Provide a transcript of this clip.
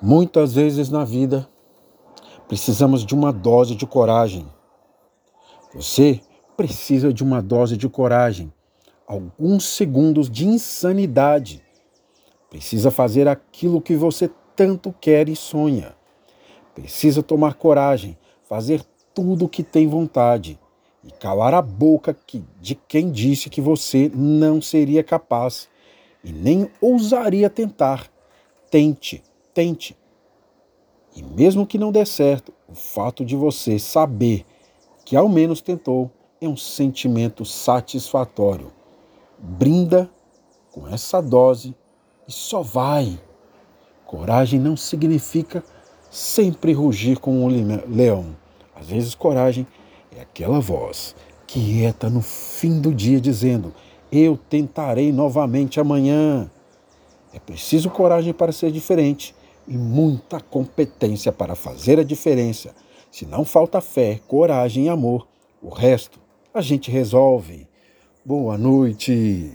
Muitas vezes na vida precisamos de uma dose de coragem. Você precisa de uma dose de coragem, alguns segundos de insanidade. Precisa fazer aquilo que você tanto quer e sonha. Precisa tomar coragem, fazer tudo o que tem vontade e calar a boca de quem disse que você não seria capaz e nem ousaria tentar. Tente, tente. E mesmo que não dê certo, o fato de você saber que ao menos tentou é um sentimento satisfatório. Brinda com essa dose e só vai. Coragem não significa sempre rugir como um leão. Às vezes, coragem é aquela voz quieta no fim do dia dizendo: Eu tentarei novamente amanhã. É preciso coragem para ser diferente e muita competência para fazer a diferença. Se não falta fé, coragem e amor, o resto a gente resolve. Boa noite.